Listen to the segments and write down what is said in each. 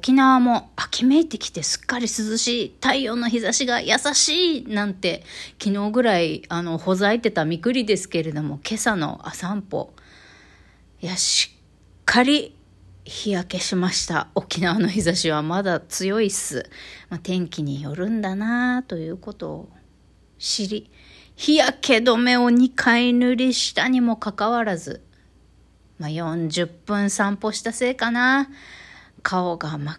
沖縄も秋めいてきてすっかり涼しい、太陽の日差しが優しいなんて、昨日ぐらい、あの、ほざいてたみくりですけれども、今朝の朝散歩、いや、しっかり日焼けしました。沖縄の日差しはまだ強いっす。まあ、天気によるんだなということを知り、日焼け止めを2回塗りしたにもかかわらず、まあ、40分散歩したせいかな。顔が真っ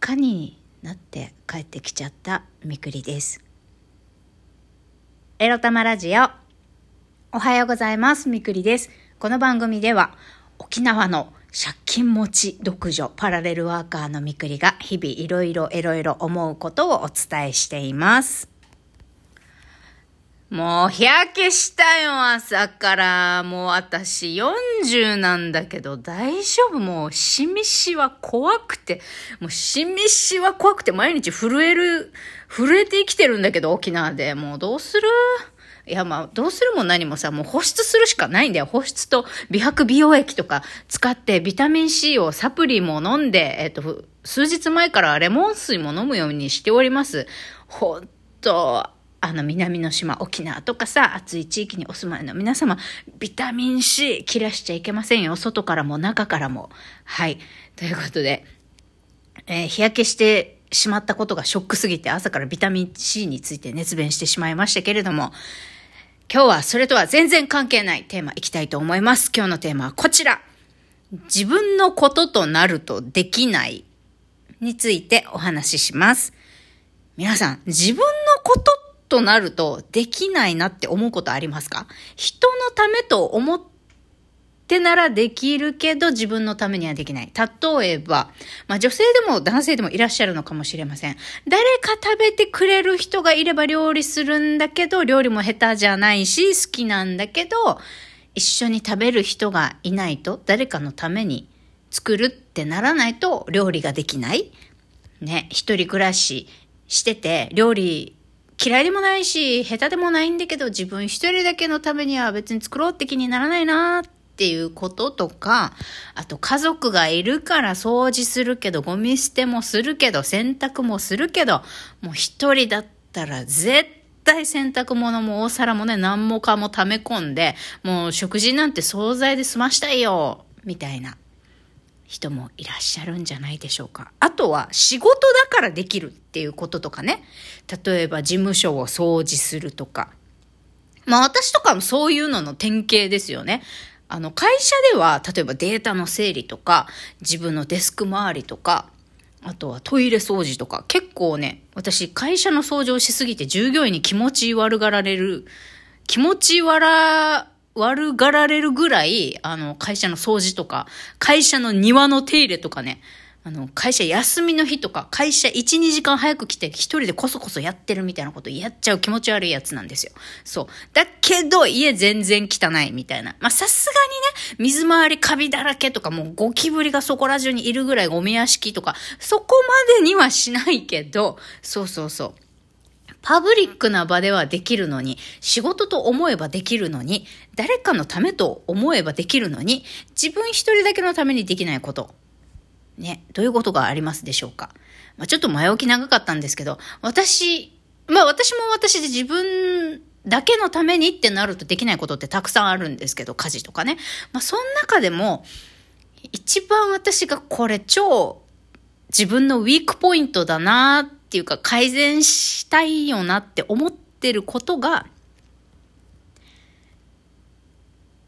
赤になって帰ってきちゃったみくりです。エロ玉ラジオ。おはようございます。みくりです。この番組では沖縄の借金持ち独女パラレルワーカーのみくりが日々いろいろいろいろ思うことをお伝えしています。もう日焼けしたよ、朝から。もう私40なんだけど大丈夫もうしみしは怖くて、もうしみしは怖くて毎日震える、震えて生きてるんだけど沖縄で。もうどうする？いやまあどうするも何もさ、もう保湿するしかないんだよ。保湿と美白美容液とか使ってビタミン C をサプリも飲んで、えっと、数日前からレモン水も飲むようにしております。ほんと、あの南の島、沖縄とかさ、暑い地域にお住まいの皆様、ビタミン C 切らしちゃいけませんよ。外からも中からも。はい。ということで、えー、日焼けしてしまったことがショックすぎて朝からビタミン C について熱弁してしまいましたけれども、今日はそれとは全然関係ないテーマいきたいと思います。今日のテーマはこちら。自分のこととなるとできないについてお話しします。皆さん、自分のこととなるとできないなって思うことありますか人のためと思ってならできるけど自分のためにはできない。例えば、まあ女性でも男性でもいらっしゃるのかもしれません。誰か食べてくれる人がいれば料理するんだけど、料理も下手じゃないし好きなんだけど、一緒に食べる人がいないと誰かのために作るってならないと料理ができない。ね、一人暮らししてて料理嫌いでもないし、下手でもないんだけど、自分一人だけのためには別に作ろうって気にならないなっていうこととか、あと家族がいるから掃除するけど、ゴミ捨てもするけど、洗濯もするけど、もう一人だったら絶対洗濯物も大皿もね、何もかも溜め込んで、もう食事なんて惣菜で済ましたいよ、みたいな。人もいらっしゃるんじゃないでしょうか。あとは仕事だからできるっていうこととかね。例えば事務所を掃除するとか。まあ私とかもそういうのの典型ですよね。あの会社では例えばデータの整理とか自分のデスク周りとかあとはトイレ掃除とか結構ね私会社の掃除をしすぎて従業員に気持ち悪がられる気持ち悪悪がられるぐらい、あの、会社の掃除とか、会社の庭の手入れとかね、あの、会社休みの日とか、会社1、2時間早く来て一人でこそこそやってるみたいなことやっちゃう気持ち悪いやつなんですよ。そう。だけど、家全然汚いみたいな。ま、さすがにね、水回りカビだらけとか、もうゴキブリがそこら中にいるぐらいゴミ屋敷とか、そこまでにはしないけど、そうそうそう。パブリックな場ではできるのに、仕事と思えばできるのに、誰かのためと思えばできるのに、自分一人だけのためにできないこと。ね、どういうことがありますでしょうか。まあ、ちょっと前置き長かったんですけど、私、まあ私も私で自分だけのためにってなるとできないことってたくさんあるんですけど、家事とかね。まあその中でも、一番私がこれ超自分のウィークポイントだなっていうか改善したいよなって思ってることが、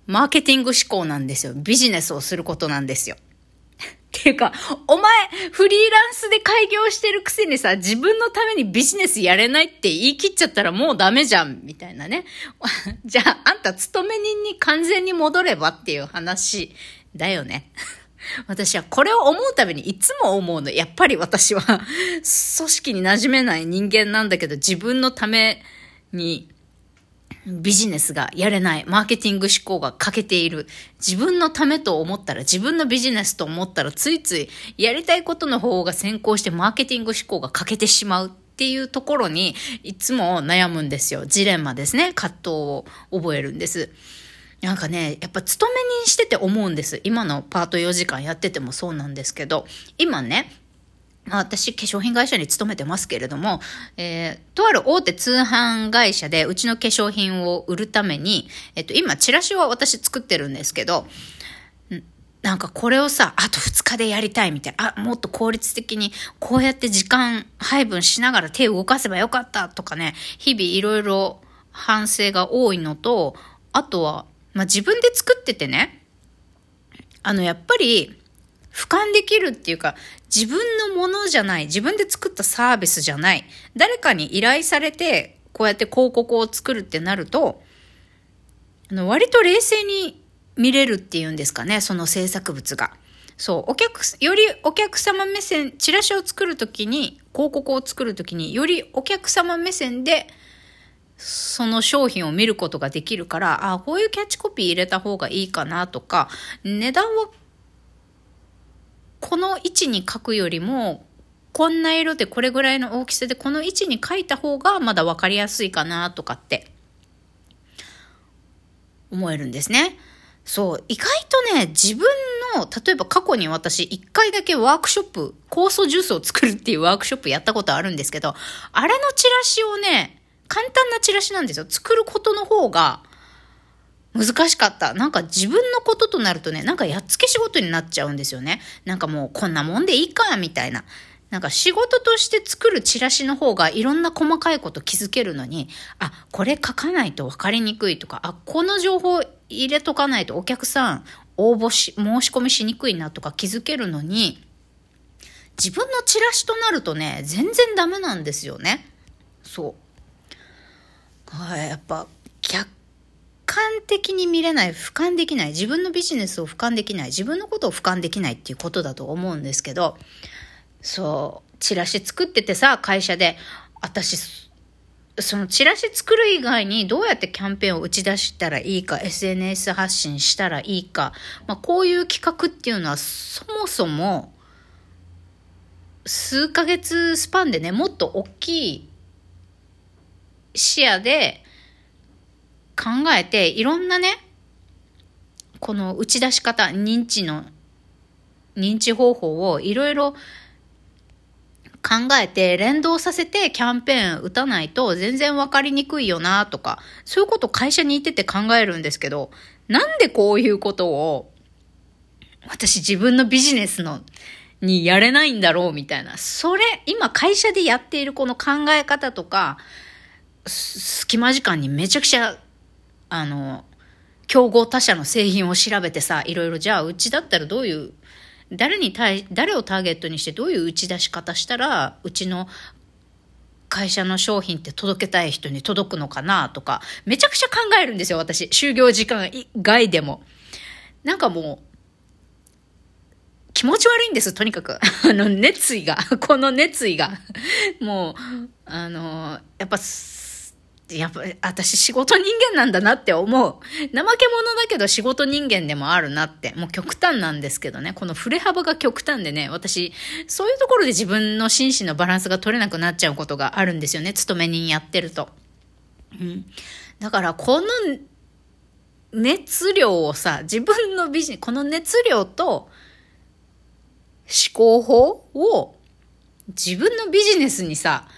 マーケティング思考なんですよ。ビジネスをすることなんですよ。っていうか、お前、フリーランスで開業してるくせにさ、自分のためにビジネスやれないって言い切っちゃったらもうダメじゃん、みたいなね。じゃあ、あんた勤め人に完全に戻ればっていう話だよね。私はこれを思うたびにいつも思うの。やっぱり私は組織に馴染めない人間なんだけど自分のためにビジネスがやれない。マーケティング思考が欠けている。自分のためと思ったら、自分のビジネスと思ったら、ついついやりたいことの方が先行してマーケティング思考が欠けてしまうっていうところに、いつも悩むんですよ。ジレンマですね。葛藤を覚えるんです。なんかね、やっぱ勤め人してて思うんです。今のパート4時間やっててもそうなんですけど、今ね、私、化粧品会社に勤めてますけれども、えー、とある大手通販会社でうちの化粧品を売るために、えっと、今、チラシを私作ってるんですけど、なんかこれをさ、あと2日でやりたいみたいな、あ、もっと効率的にこうやって時間配分しながら手を動かせばよかったとかね、日々いろいろ反省が多いのと、あとは、まあ、自分で作っててね、あの、やっぱり、俯瞰できるっていうか、自分のものじゃない、自分で作ったサービスじゃない、誰かに依頼されて、こうやって広告を作るってなると、あの、割と冷静に見れるっていうんですかね、その制作物が。そう、お客、よりお客様目線、チラシを作るときに、広告を作るときに、よりお客様目線で、その商品を見ることができるから、あ、こういうキャッチコピー入れた方がいいかなとか、値段はこの位置に書くよりも、こんな色でこれぐらいの大きさでこの位置に書いた方がまだ分かりやすいかなとかって思えるんですね。そう、意外とね、自分の、例えば過去に私一回だけワークショップ、酵素ジュースを作るっていうワークショップやったことあるんですけど、あれのチラシをね、簡単なチラシなんですよ。作ることの方が難しかった。なんか自分のこととなるとね、なんかやっつけ仕事になっちゃうんですよね。なんかもうこんなもんでいいか、みたいな。なんか仕事として作るチラシの方がいろんな細かいこと気づけるのに、あ、これ書かないと分かりにくいとか、あ、この情報入れとかないとお客さん応募し、申し込みしにくいなとか気づけるのに、自分のチラシとなるとね、全然ダメなんですよね。そう。はい、やっぱ、客観的に見れない、俯瞰できない、自分のビジネスを俯瞰できない、自分のことを俯瞰できないっていうことだと思うんですけど、そう、チラシ作っててさ、会社で、私、そのチラシ作る以外にどうやってキャンペーンを打ち出したらいいか、SNS 発信したらいいか、まあ、こういう企画っていうのはそもそも数ヶ月スパンでね、もっと大きい視野で考えて、いろんなね、この打ち出し方、認知の、認知方法をいろいろ考えて連動させてキャンペーン打たないと全然わかりにくいよなとか、そういうこと会社に行ってて考えるんですけど、なんでこういうことを私自分のビジネスのにやれないんだろうみたいな。それ、今会社でやっているこの考え方とか、隙間時間にめちゃくちゃあの、競合他社の製品を調べてさ、いろいろじゃあうちだったらどういう、誰に対、誰をターゲットにしてどういう打ち出し方したら、うちの会社の商品って届けたい人に届くのかなとか、めちゃくちゃ考えるんですよ、私。就業時間以外でも。なんかもう、気持ち悪いんです、とにかく。あの、熱意が。この熱意が。もう、あの、やっぱ、やっぱ、私仕事人間なんだなって思う。怠け者だけど仕事人間でもあるなって。もう極端なんですけどね。この振れ幅が極端でね、私、そういうところで自分の心身のバランスが取れなくなっちゃうことがあるんですよね。勤め人やってると。うん。だから、この熱量をさ、自分のビジネス、この熱量と思考法を自分のビジネスにさ、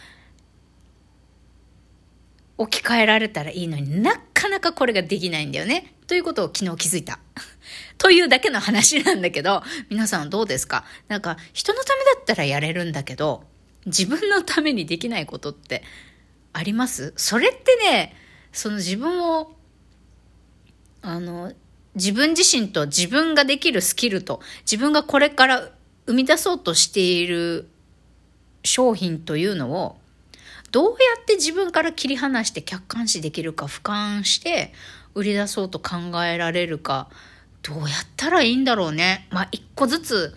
置き換えられたらいいのになかなかこれができないんだよね。ということを昨日気づいた。というだけの話なんだけど、皆さんどうですか？なんか人のためだったらやれるんだけど、自分のためにできないことってあります？それってね、その自分を、あの、自分自身と自分ができるスキルと自分がこれから生み出そうとしている商品というのをどうやって自分から切り離して客観視できるか俯瞰して売り出そうと考えられるかどうやったらいいんだろうね。まあ一個ずつ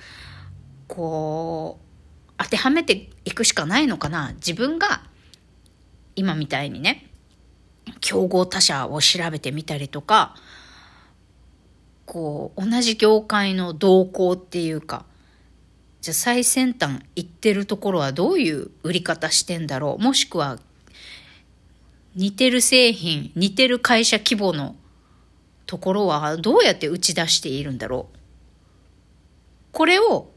こう当てはめていくしかないのかな。自分が今みたいにね競合他社を調べてみたりとかこう同じ業界の動向っていうかじゃあ最先端行ってるところはどういう売り方してんだろう？もしくは似てる製品、似てる会社規模のところはどうやって打ち出しているんだろう？これを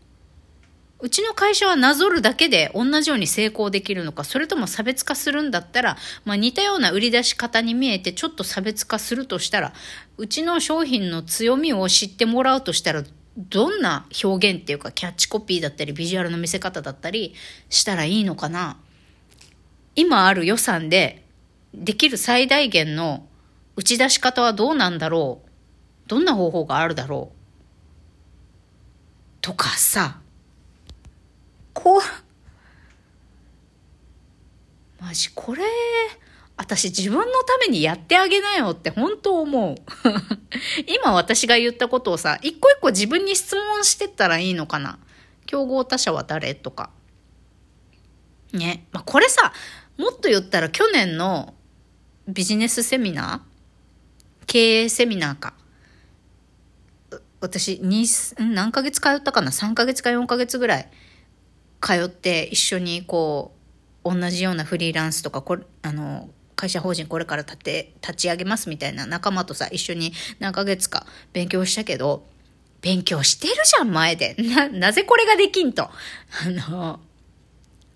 うちの会社はなぞるだけで同じように成功できるのか、それとも差別化するんだったら、まあ似たような売り出し方に見えてちょっと差別化するとしたら、うちの商品の強みを知ってもらうとしたら、どんな表現っていうかキャッチコピーだったりビジュアルの見せ方だったりしたらいいのかな。今ある予算でできる最大限の打ち出し方はどうなんだろう。どんな方法があるだろう。とかさ、こう、マジこれ、私自分のためにやってあげなよって本当思う。今私が言ったことをさ、一個一個自分に質問してったらいいのかな？競合他社は誰とか。ね。まあ、これさ、もっと言ったら去年のビジネスセミナー？経営セミナーか。私、何ヶ月通ったかな ?3 ヶ月か4ヶ月ぐらい通って一緒にこう、同じようなフリーランスとか、こ、あの、会社法人これから立て、立ち上げますみたいな仲間とさ、一緒に何ヶ月か勉強したけど、勉強してるじゃん、前で。な、なぜこれができんと。あの、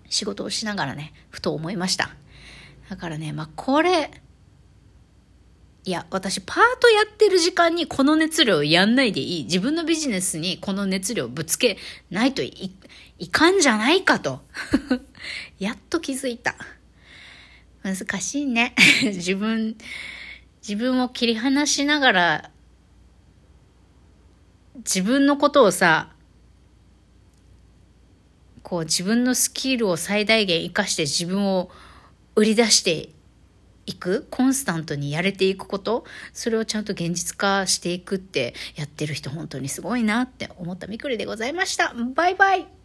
仕事をしながらね、ふと思いました。だからね、まあ、これ、いや、私パートやってる時間にこの熱量やんないでいい。自分のビジネスにこの熱量ぶつけないとい、いかんじゃないかと。やっと気づいた。難しいね。自分、自分を切り離しながら、自分のことをさ、こう自分のスキルを最大限活かして自分を売り出していく、コンスタントにやれていくこと、それをちゃんと現実化していくってやってる人本当にすごいなって思ったみくりでございました。バイバイ